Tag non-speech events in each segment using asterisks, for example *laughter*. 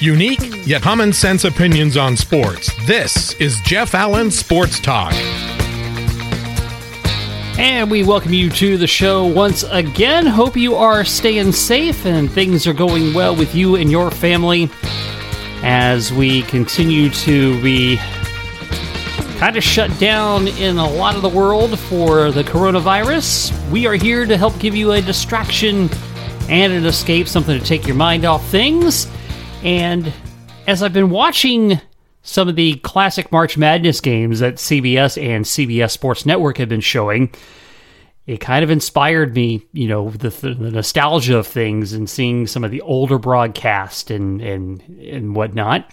Unique yet common sense opinions on sports. This is Jeff Allen Sports Talk. And we welcome you to the show once again. Hope you are staying safe and things are going well with you and your family as we continue to be kind of shut down in a lot of the world for the coronavirus. We are here to help give you a distraction and an escape, something to take your mind off things. And as I've been watching some of the classic March Madness games that CBS and CBS Sports Network have been showing, it kind of inspired me, you know, the, the nostalgia of things and seeing some of the older broadcast and and and whatnot.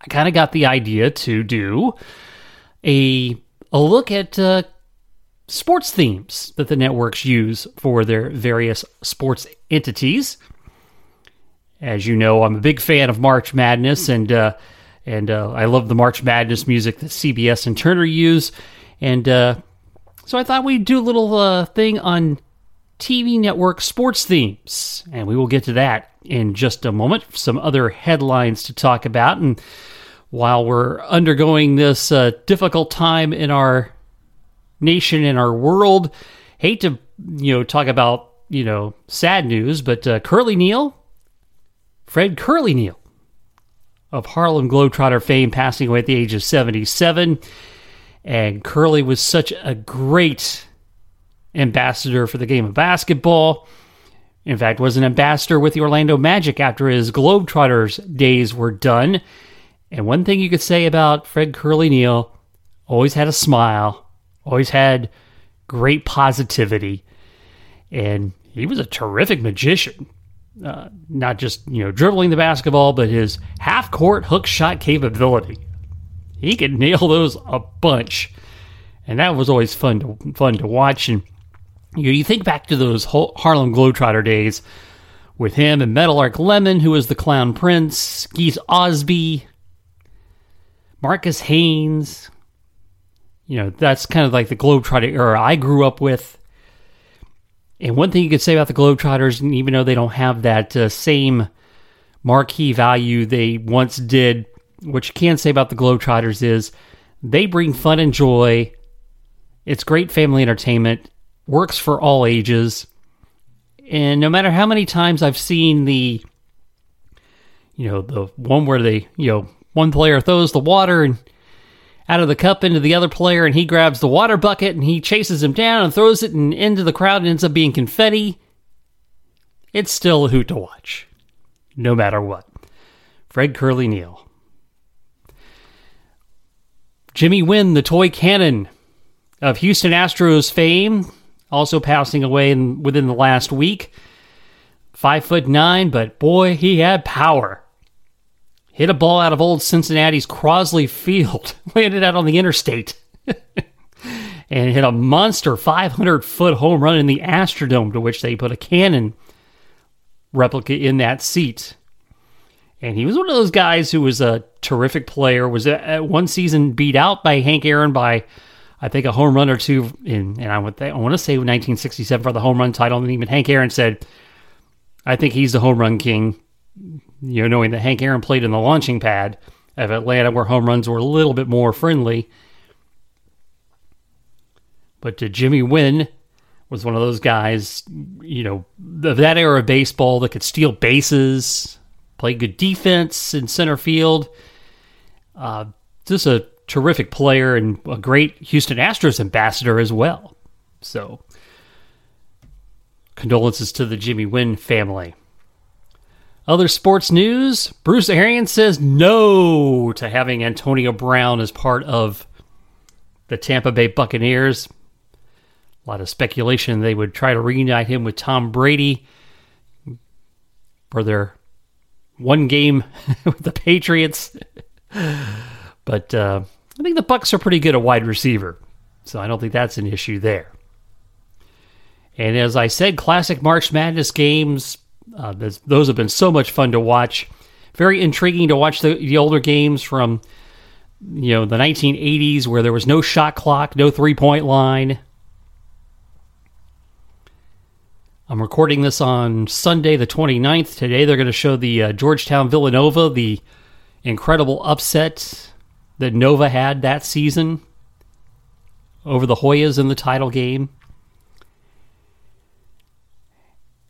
I kind of got the idea to do a a look at uh, sports themes that the networks use for their various sports entities. As you know, I'm a big fan of March Madness, and uh, and uh, I love the March Madness music that CBS and Turner use, and uh, so I thought we'd do a little uh, thing on TV network sports themes, and we will get to that in just a moment. Some other headlines to talk about, and while we're undergoing this uh, difficult time in our nation and our world, hate to you know talk about you know sad news, but uh, Curly Neal Fred Curly Neal of Harlem Globetrotter fame passing away at the age of 77. And Curly was such a great ambassador for the game of basketball. In fact, was an ambassador with the Orlando Magic after his Globetrotters days were done. And one thing you could say about Fred Curly Neal, always had a smile, always had great positivity, and he was a terrific magician uh, not just you know dribbling the basketball, but his half court hook shot capability. He could nail those a bunch, and that was always fun to fun to watch. And you, you think back to those Harlem Globetrotter days with him and Meadowlark Lemon, who was the Clown Prince, Geese Ausbie, Marcus Haynes. You know, that's kind of like the Globetrotter era I grew up with. And one thing you could say about the Globetrotters, and even though they don't have that uh, same marquee value they once did, what you can say about the Globetrotters is they bring fun and joy. It's great family entertainment, works for all ages. And no matter how many times I've seen the, you know, the one where they, you know, one player throws the water and out of the cup into the other player, and he grabs the water bucket and he chases him down and throws it and into the crowd and ends up being confetti. It's still a hoot to watch, no matter what. Fred Curly Neal. Jimmy Wynn, the toy cannon of Houston Astros fame, also passing away in, within the last week. Five foot nine, but boy, he had power hit a ball out of old Cincinnati's Crosley Field, *laughs* landed out on the interstate, *laughs* and hit a monster 500 foot home run in the Astrodome, to which they put a cannon replica in that seat. And he was one of those guys who was a terrific player. Was at one season beat out by Hank Aaron by, I think, a home run or two. In, and I, would I want to say 1967 for the home run title. And even Hank Aaron said, "I think he's the home run king." You know, knowing that Hank Aaron played in the launching pad of Atlanta where home runs were a little bit more friendly. But Jimmy Wynn was one of those guys, you know, of that era of baseball that could steal bases, play good defense in center field. Uh, just a terrific player and a great Houston Astros ambassador as well. So, condolences to the Jimmy Wynn family. Other sports news Bruce Arians says no to having Antonio Brown as part of the Tampa Bay Buccaneers. A lot of speculation they would try to reunite him with Tom Brady for their one game *laughs* with the Patriots. but uh, I think the Bucs are pretty good at wide receiver, so I don't think that's an issue there. And as I said, classic March Madness games uh, those have been so much fun to watch. Very intriguing to watch the, the older games from you know the 1980s where there was no shot clock, no three point line. I'm recording this on Sunday, the 29th. Today they're going to show the uh, Georgetown Villanova, the incredible upset that Nova had that season over the Hoyas in the title game.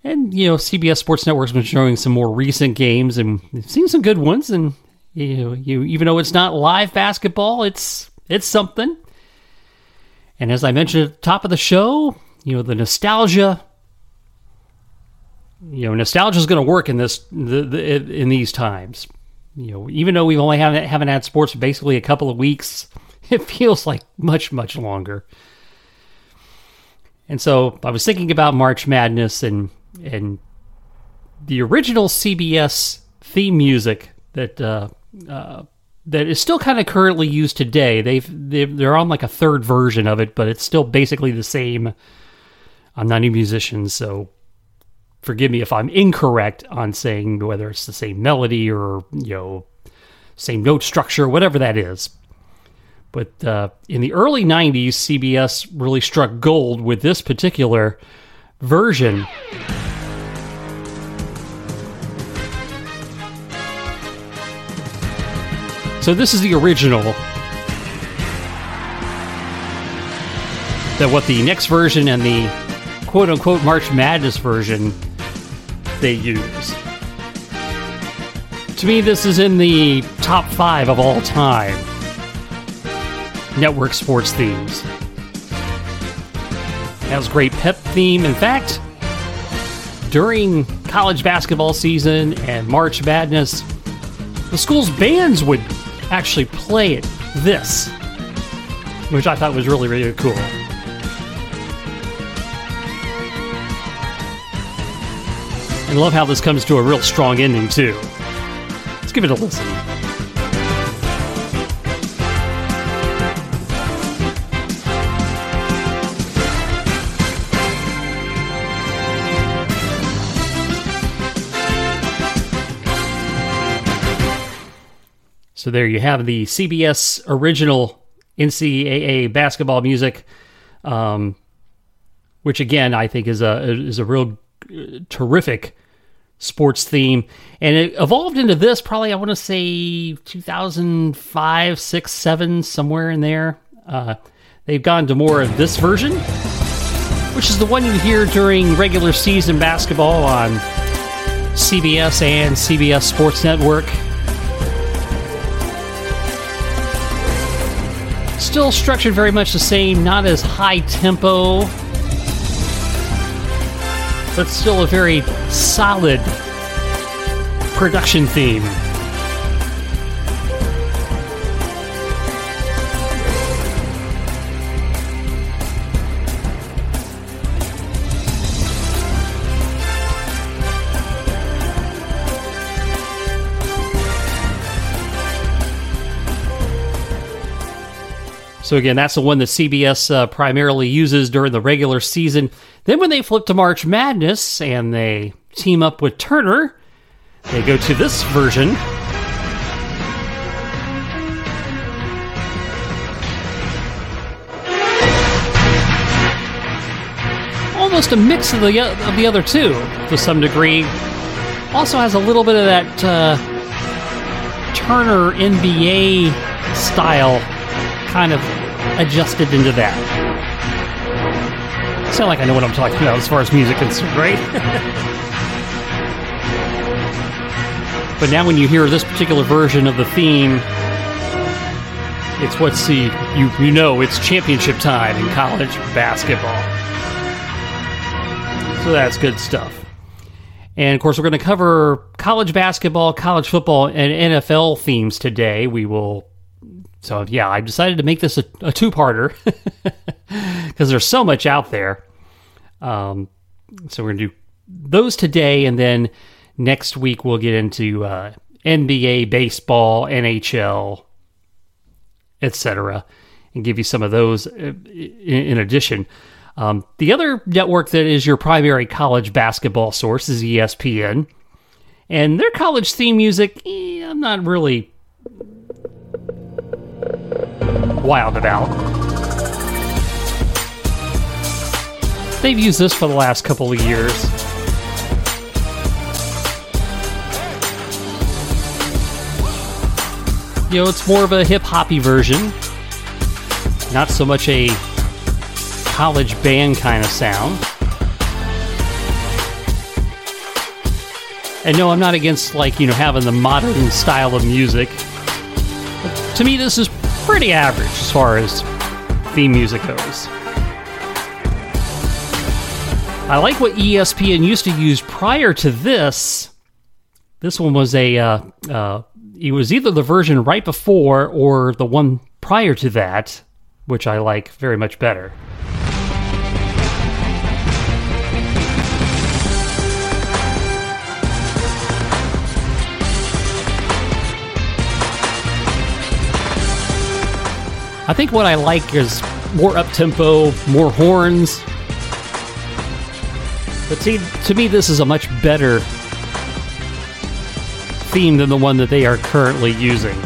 And, you know, CBS Sports Network's been showing some more recent games and seen some good ones. And, you know, you, even though it's not live basketball, it's it's something. And as I mentioned at the top of the show, you know, the nostalgia you know, nostalgia is going to work in this the, the, in these times. You know, even though we've only haven't haven't had sports for basically a couple of weeks, *laughs* it feels like much much longer. And so I was thinking about March Madness and and the original CBS theme music that uh, uh, that is still kind of currently used today. They've, they've they're on like a third version of it, but it's still basically the same. I'm not a musician, so forgive me if I'm incorrect on saying whether it's the same melody or you know same note structure, whatever that is. But uh, in the early '90s, CBS really struck gold with this particular version. So this is the original. That what the next version and the quote unquote March Madness version they use. To me, this is in the top five of all time network sports themes. Has great pep theme. In fact, during college basketball season and March Madness, the school's bands would actually play it this, which I thought was really, really cool. And love how this comes to a real strong ending, too. Let's give it a listen. So there you have the CBS original NCAA basketball music, um, which again I think is a is a real uh, terrific sports theme, and it evolved into this probably I want to say 2005, six, seven, somewhere in there. Uh, they've gone to more of this version, which is the one you hear during regular season basketball on CBS and CBS Sports Network. Still structured very much the same, not as high tempo, but still a very solid production theme. So again, that's the one that CBS uh, primarily uses during the regular season. Then when they flip to March Madness and they team up with Turner, they go to this version. Almost a mix of the of the other two to some degree. Also has a little bit of that uh, Turner NBA style kind of adjusted into that. Sound like I know what I'm talking about as far as music is concerned, right? *laughs* but now when you hear this particular version of the theme, it's what's the you you know it's championship time in college basketball. So that's good stuff. And of course, we're going to cover college basketball, college football, and NFL themes today. We will so yeah, I decided to make this a, a two-parter *laughs* because there's so much out there. Um, so we're gonna do those today, and then next week we'll get into uh, NBA, baseball, NHL, etc., and give you some of those uh, in, in addition. Um, the other network that is your primary college basketball source is ESPN, and their college theme music. Eh, I'm not really wild about. they've used this for the last couple of years. You know, it's more of a hip hoppy version, not so much a college band kind of sound. And no, I'm not against like, you know, having the modern style of music. But to me, this is pretty average as far as theme music goes. I like what ESPN used to use prior to this. This one was a uh, uh, it was either the version right before or the one prior to that, which I like very much better. I think what I like is more up tempo, more horns. But see, to me, this is a much better theme than the one that they are currently using.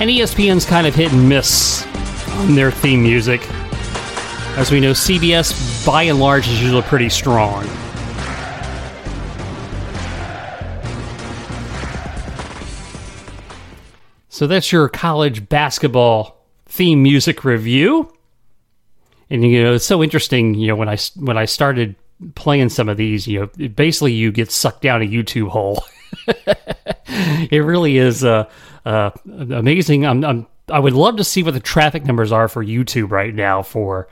And ESPN's kind of hit and miss on their theme music. As we know, CBS by and large is usually pretty strong. So that's your college basketball theme music review. And you know, it's so interesting, you know, when I when I started playing some of these, you know, basically you get sucked down a YouTube hole. *laughs* it really is uh, uh, amazing. I'm, I'm, I would love to see what the traffic numbers are for YouTube right now for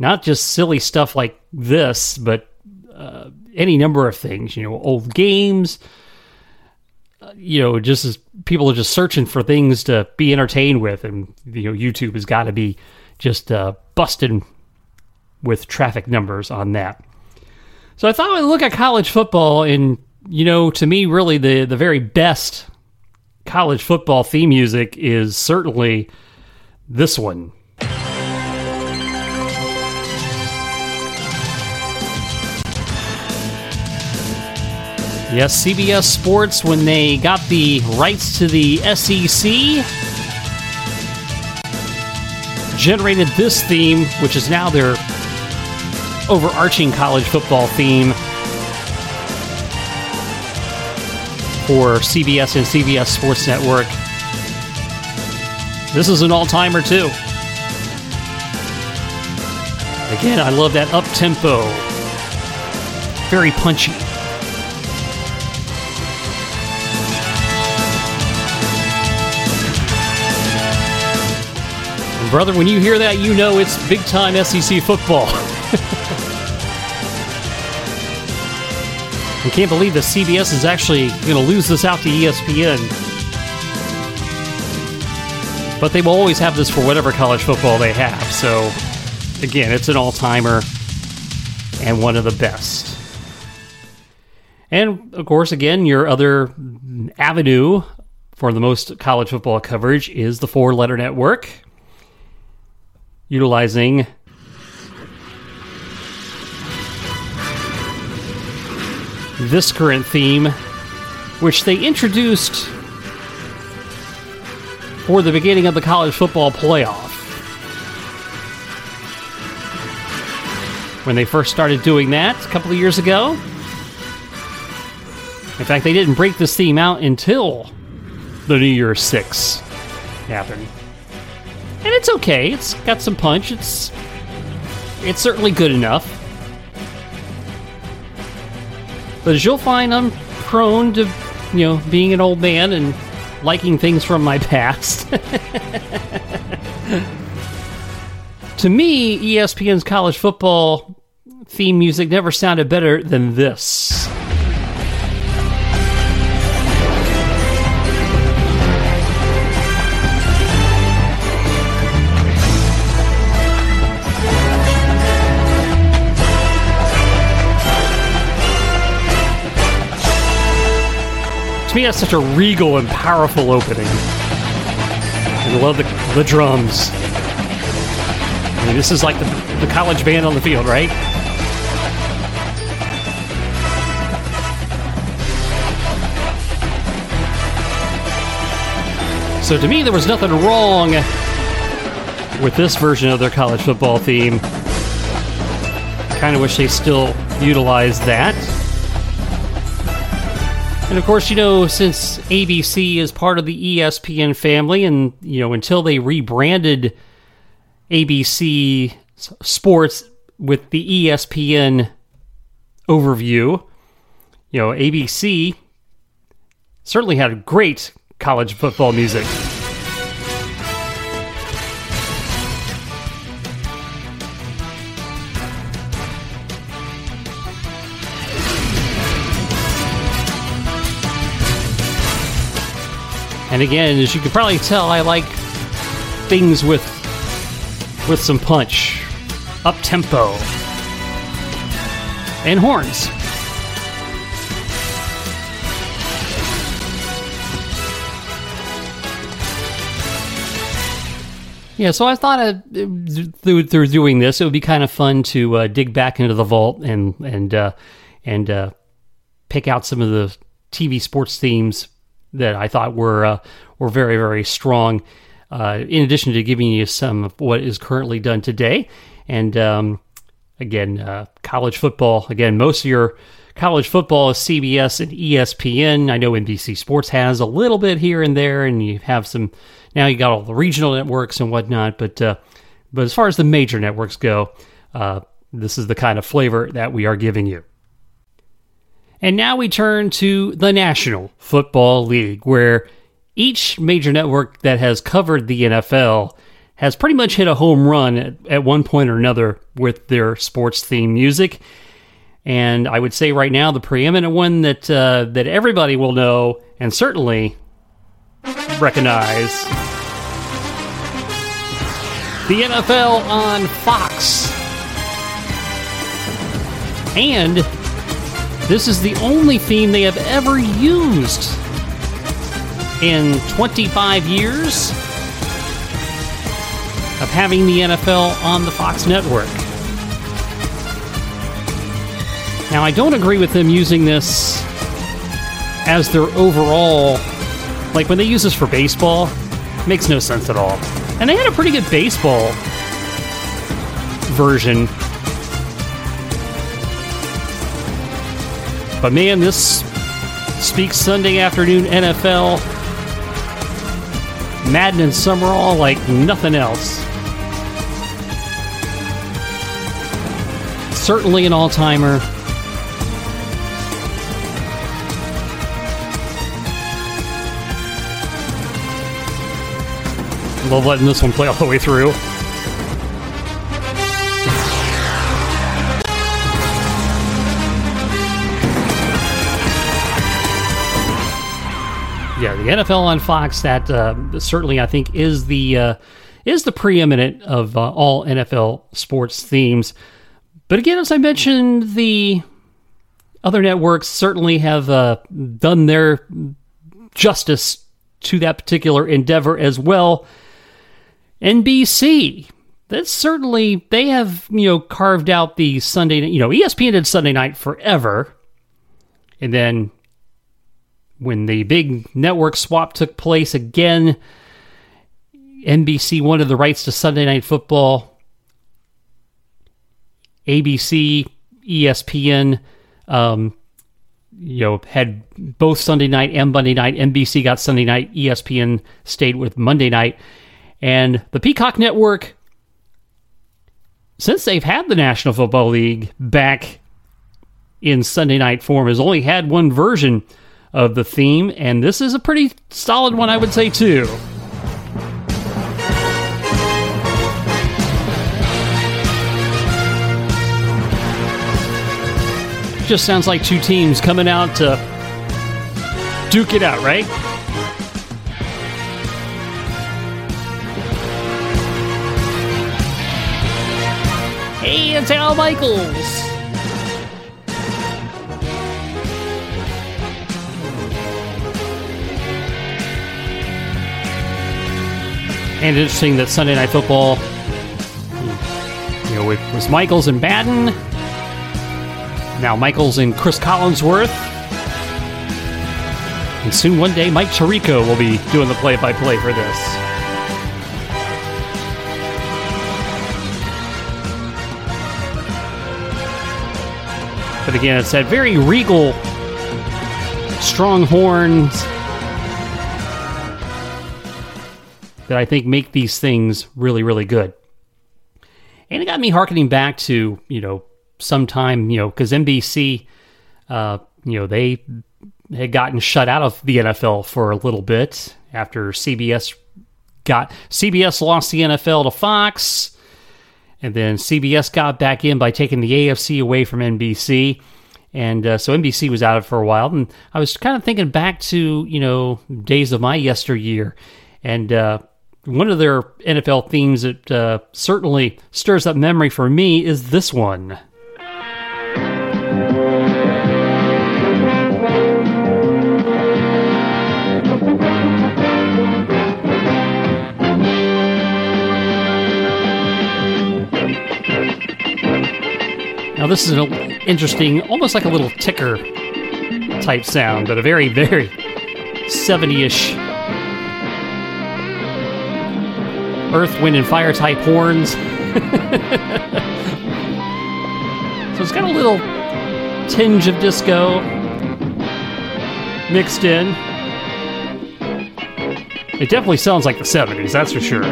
not just silly stuff like this, but uh, any number of things. You know, old games. You know, just as people are just searching for things to be entertained with, and you know, YouTube has got to be just uh, busted with traffic numbers on that. So I thought I'd look at college football, and you know, to me, really the the very best college football theme music is certainly this one. Yes, CBS Sports, when they got the rights to the SEC, generated this theme, which is now their overarching college football theme for CBS and CBS Sports Network. This is an all timer, too. Again, I love that up tempo, very punchy. Brother, when you hear that, you know it's big time SEC football. *laughs* I can't believe that CBS is actually going to lose this out to ESPN. But they will always have this for whatever college football they have. So, again, it's an all timer and one of the best. And, of course, again, your other avenue for the most college football coverage is the four letter network, utilizing this current theme, which they introduced for the beginning of the college football playoff. When they first started doing that a couple of years ago. In fact, they didn't break this theme out until the New Year's Six happened. And it's okay. It's got some punch. It's it's certainly good enough. But as you'll find, I'm prone to, you know, being an old man and liking things from my *laughs* past. to me, ESPN's college football theme music never sounded better than this. To me, that's such a regal and powerful opening. I love the, the drums. I mean, this is like the, the college band on the field, right? So to me, there was nothing wrong with this version of their college football theme. Kind of wish they still utilized that. And of course, you know, since ABC is part of the ESPN family, and, you know, until they rebranded ABC Sports with the ESPN overview, you know, ABC certainly had great college football music. And again, as you can probably tell, I like things with with some punch, up tempo, and horns. Yeah, so I thought through, through doing this, it would be kind of fun to uh, dig back into the vault and and uh, and uh, pick out some of the TV sports themes that I thought were uh, were very very strong. Uh, in addition to giving you some of what is currently done today, and um, again, uh, college football. Again, most of your college football is CBS and ESPN. I know NBC Sports has a little bit here and there, and you have some. Now you got all the regional networks and whatnot, but uh, but as far as the major networks go, uh, this is the kind of flavor that we are giving you. And now we turn to the National Football League, where each major network that has covered the NFL has pretty much hit a home run at, at one point or another with their sports theme music. And I would say right now the preeminent one that uh, that everybody will know and certainly recognize the NFL on Fox. And this is the only theme they have ever used in 25 years of having the NFL on the Fox network. Now, I don't agree with them using this as their overall. Like when they use this for baseball, makes no sense at all. And they had a pretty good baseball version But man, this speaks Sunday afternoon NFL. Madden and Summerall like nothing else. Certainly an all timer. Love letting this one play all the way through. The NFL on Fox. That uh, certainly, I think, is the uh, is the preeminent of uh, all NFL sports themes. But again, as I mentioned, the other networks certainly have uh, done their justice to that particular endeavor as well. NBC, that's certainly they have you know carved out the Sunday. You know, ESPN did Sunday night forever, and then when the big network swap took place again, NBC wanted the rights to Sunday Night Football. ABC, ESPN, um, you know, had both Sunday night and Monday night. NBC got Sunday night. ESPN stayed with Monday night. And the Peacock Network, since they've had the National Football League back in Sunday night form, has only had one version of the theme, and this is a pretty solid one, I would say, too. Just sounds like two teams coming out to duke it out, right? Hey, it's Al Michaels. And interesting that Sunday Night Football, you know, it was Michaels and Madden. Now Michaels and Chris Collinsworth. And soon one day, Mike Tirico will be doing the play by play for this. But again, it's that very regal, strong horns that I think make these things really, really good. And it got me harkening back to, you know, sometime, you know, because NBC, uh, you know, they had gotten shut out of the NFL for a little bit after CBS got CBS lost the NFL to Fox, and then CBS got back in by taking the AFC away from NBC. And uh, so NBC was out of it for a while, and I was kind of thinking back to you know days of my yesteryear, and uh, one of their NFL themes that uh, certainly stirs up memory for me is this one. Now, this is an interesting, almost like a little ticker type sound, but a very, very 70 ish earth, wind, and fire type horns. *laughs* so it's got a little tinge of disco mixed in. It definitely sounds like the 70s, that's for sure.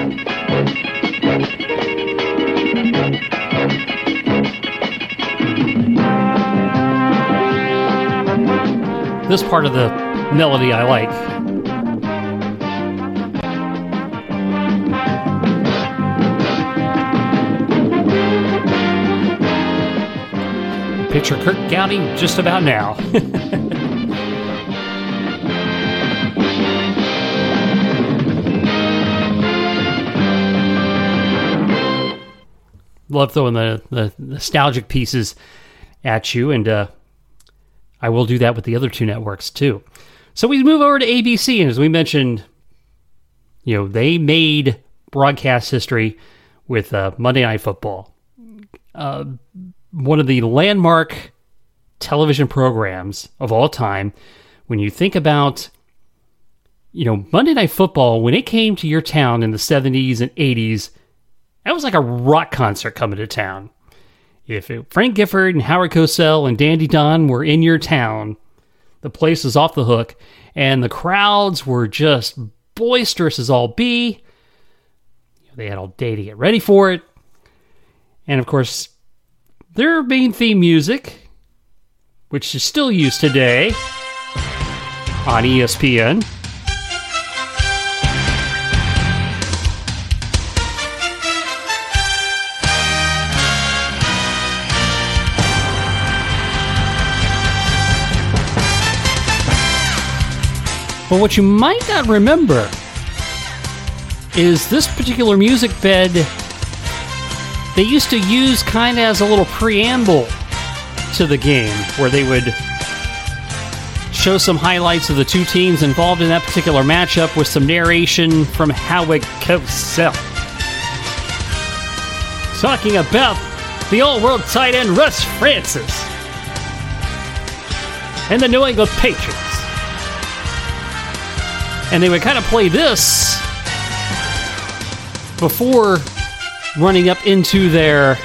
This part of the melody I like. Picture Curt Gowdy just about now. *laughs* Love throwing the, the nostalgic pieces at you, and uh, I will do that with the other two networks too. So we move over to ABC, and as we mentioned, you know, they made broadcast history with uh, Monday Night Football. Uh, one of the landmark television programs of all time. When you think about, you know, Monday Night Football, when it came to your town in the 70s and 80s, that was like a rock concert coming to town. If it, Frank Gifford and Howard Cosell and Dandy Don were in your town, the place was off the hook, and the crowds were just boisterous as all be. They had all day to get ready for it. And of course, their main theme music, which is still used today on ESPN. But what you might not remember is this particular music bed they used to use kind of as a little preamble to the game where they would show some highlights of the two teams involved in that particular matchup with some narration from Howard Cosell. Talking about the all world tight end Russ Francis and the New England Patriots. And they would kind of play this before running up into their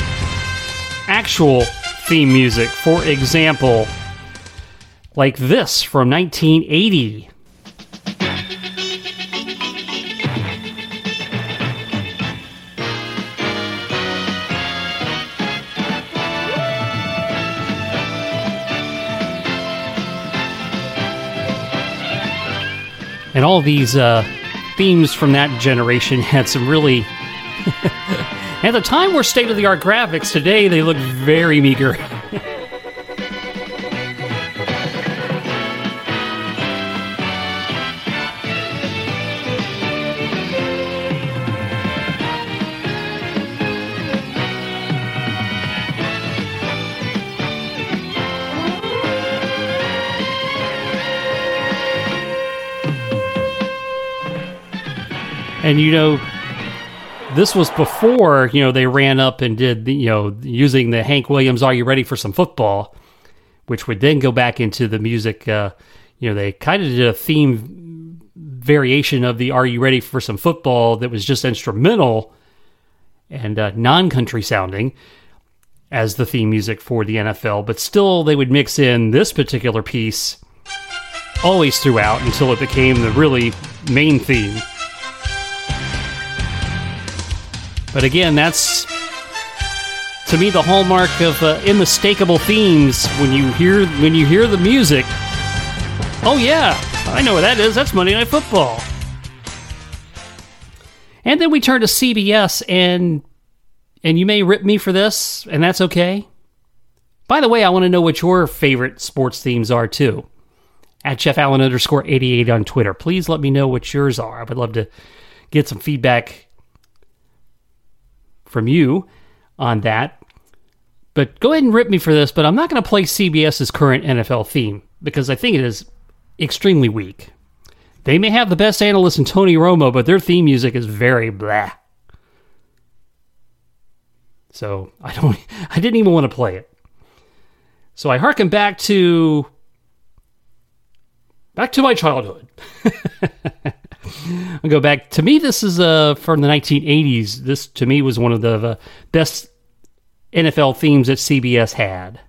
actual theme music. For example, like this from 1980. And all these uh, themes from that generation had some really. *laughs* At the time, were state of the art graphics. Today, they look very meager. *laughs* and you know this was before you know they ran up and did the, you know using the Hank Williams "Are You Ready for Some Football," which would then go back into the music. Uh, you know they kind of did a theme variation of the "Are You Ready for Some Football" that was just instrumental and uh, non-country sounding. as the theme music for the NFL, but still they would mix in this particular piece always throughout until it became the really main theme. But again, that's to me the hallmark of uh, unmistakable themes. When you hear when you hear the music, oh yeah, I know what that is. That's Monday Night Football. And then we turn to CBS, and and you may rip me for this, and that's okay. By the way, I want to know what your favorite sports themes are too. At Jeff Allen underscore 88 on Twitter. Please let me know what yours are. I would love to get some feedback from you on that. But go ahead and rip me for this, but I'm not going to play CBS's current NFL theme because I think it is extremely weak. They may have the best analyst in Tony Romo, but their theme music is very blah. So I don't *laughs* I didn't even want to play it. So I harken back to back to my childhood. *laughs* I go back. To me, this is uh, from the 1980s. This to me was one of the uh, best NFL themes that CBS had.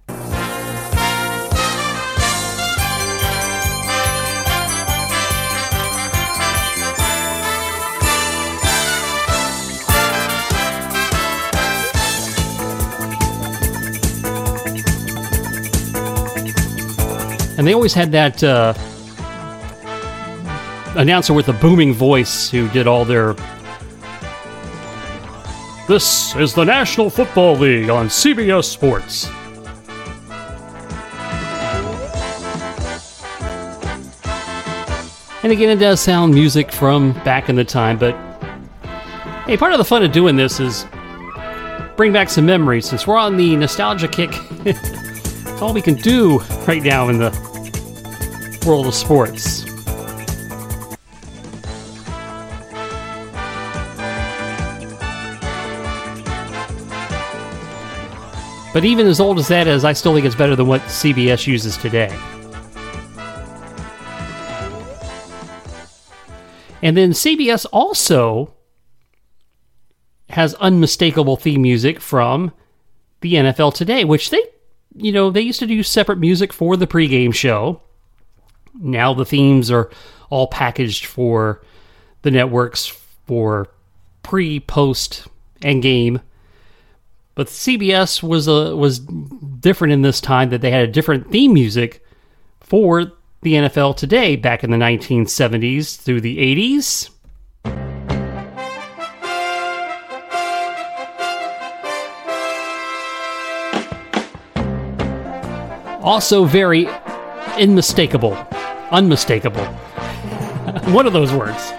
And they always had that uh, announcer with a booming voice who did all their. This is the National Football League on CBS Sports. And again, it does sound music from back in the time, but hey, part of the fun of doing this is bring back some memories. Since we're on the nostalgia kick, *laughs* it's all we can do right now in the world of sports. But even as old as that is, I still think it's better than what CBS uses today. And then CBS also has unmistakable theme music from the NFL today, which they, you know, they used to do separate music for the pregame show. Now the themes are all packaged for the networks for pre, post, and game. But CBS was a, was different in this time that they had a different theme music for the NFL today back in the 1970s through the 80s. Also very unmistakable. Unmistakable. *laughs* One of those words.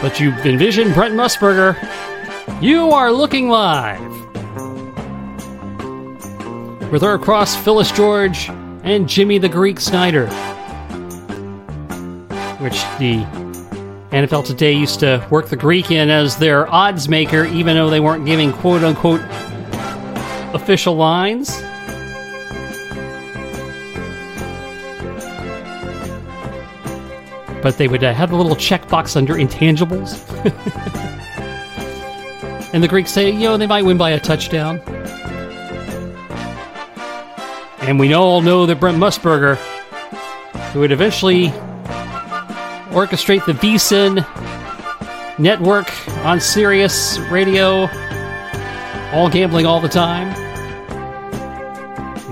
But you envision Brent Musburger. You are looking live. With Irv Cross Phyllis George and Jimmy the Greek Snyder. Which the NFL today used to work the Greek in as their odds maker, even though they weren't giving quote unquote official lines. But they would uh, have a little checkbox under intangibles. *laughs* and the Greeks say, you know, they might win by a touchdown. And we all know that Brent Musburger, who would eventually orchestrate the VSIN network on Sirius Radio, all gambling all the time.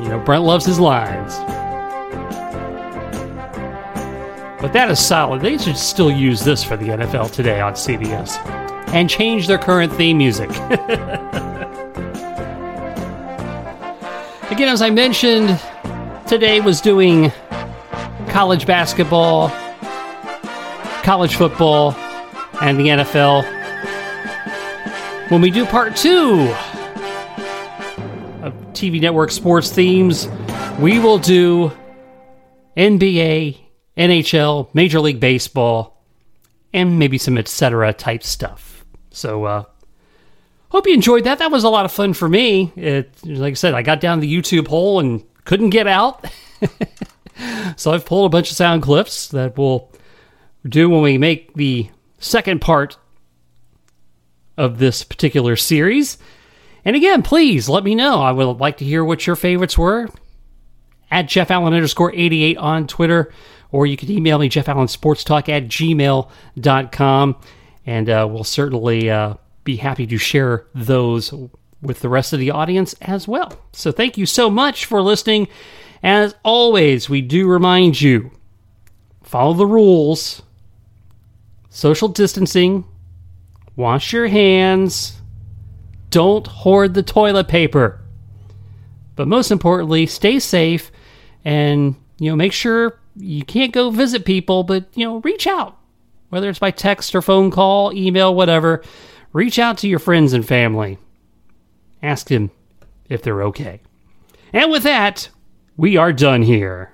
You know, Brent loves his lines. But that is solid. They should still use this for the NFL today on CBS and change their current theme music. *laughs* Again, as I mentioned, today was doing college basketball, college football, and the NFL. When we do part two of TV network sports themes, we will do NBA, NHL, Major League Baseball, and maybe some etc. type stuff. So, uh, hope you enjoyed that. That was a lot of fun for me. It, like I said, I got down the YouTube hole and couldn't get out. *laughs* so I've pulled a bunch of sound clips that we'll do when we make the second part of this particular series. And again, please let me know. I would like to hear what your favorites were at Jeff Allen underscore 88 on Twitter, or you can email me, Jeff Allen Sports Talk at gmail.com. And uh, we'll certainly uh, be happy to share those with the rest of the audience as well. So thank you so much for listening. As always, we do remind you follow the rules, social distancing, wash your hands, don't hoard the toilet paper. But most importantly, stay safe and you know make sure you can't go visit people, but you know reach out, whether it's by text or phone call, email, whatever. Reach out to your friends and family. Ask them if they're okay. And with that, we are done here.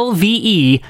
lve.net.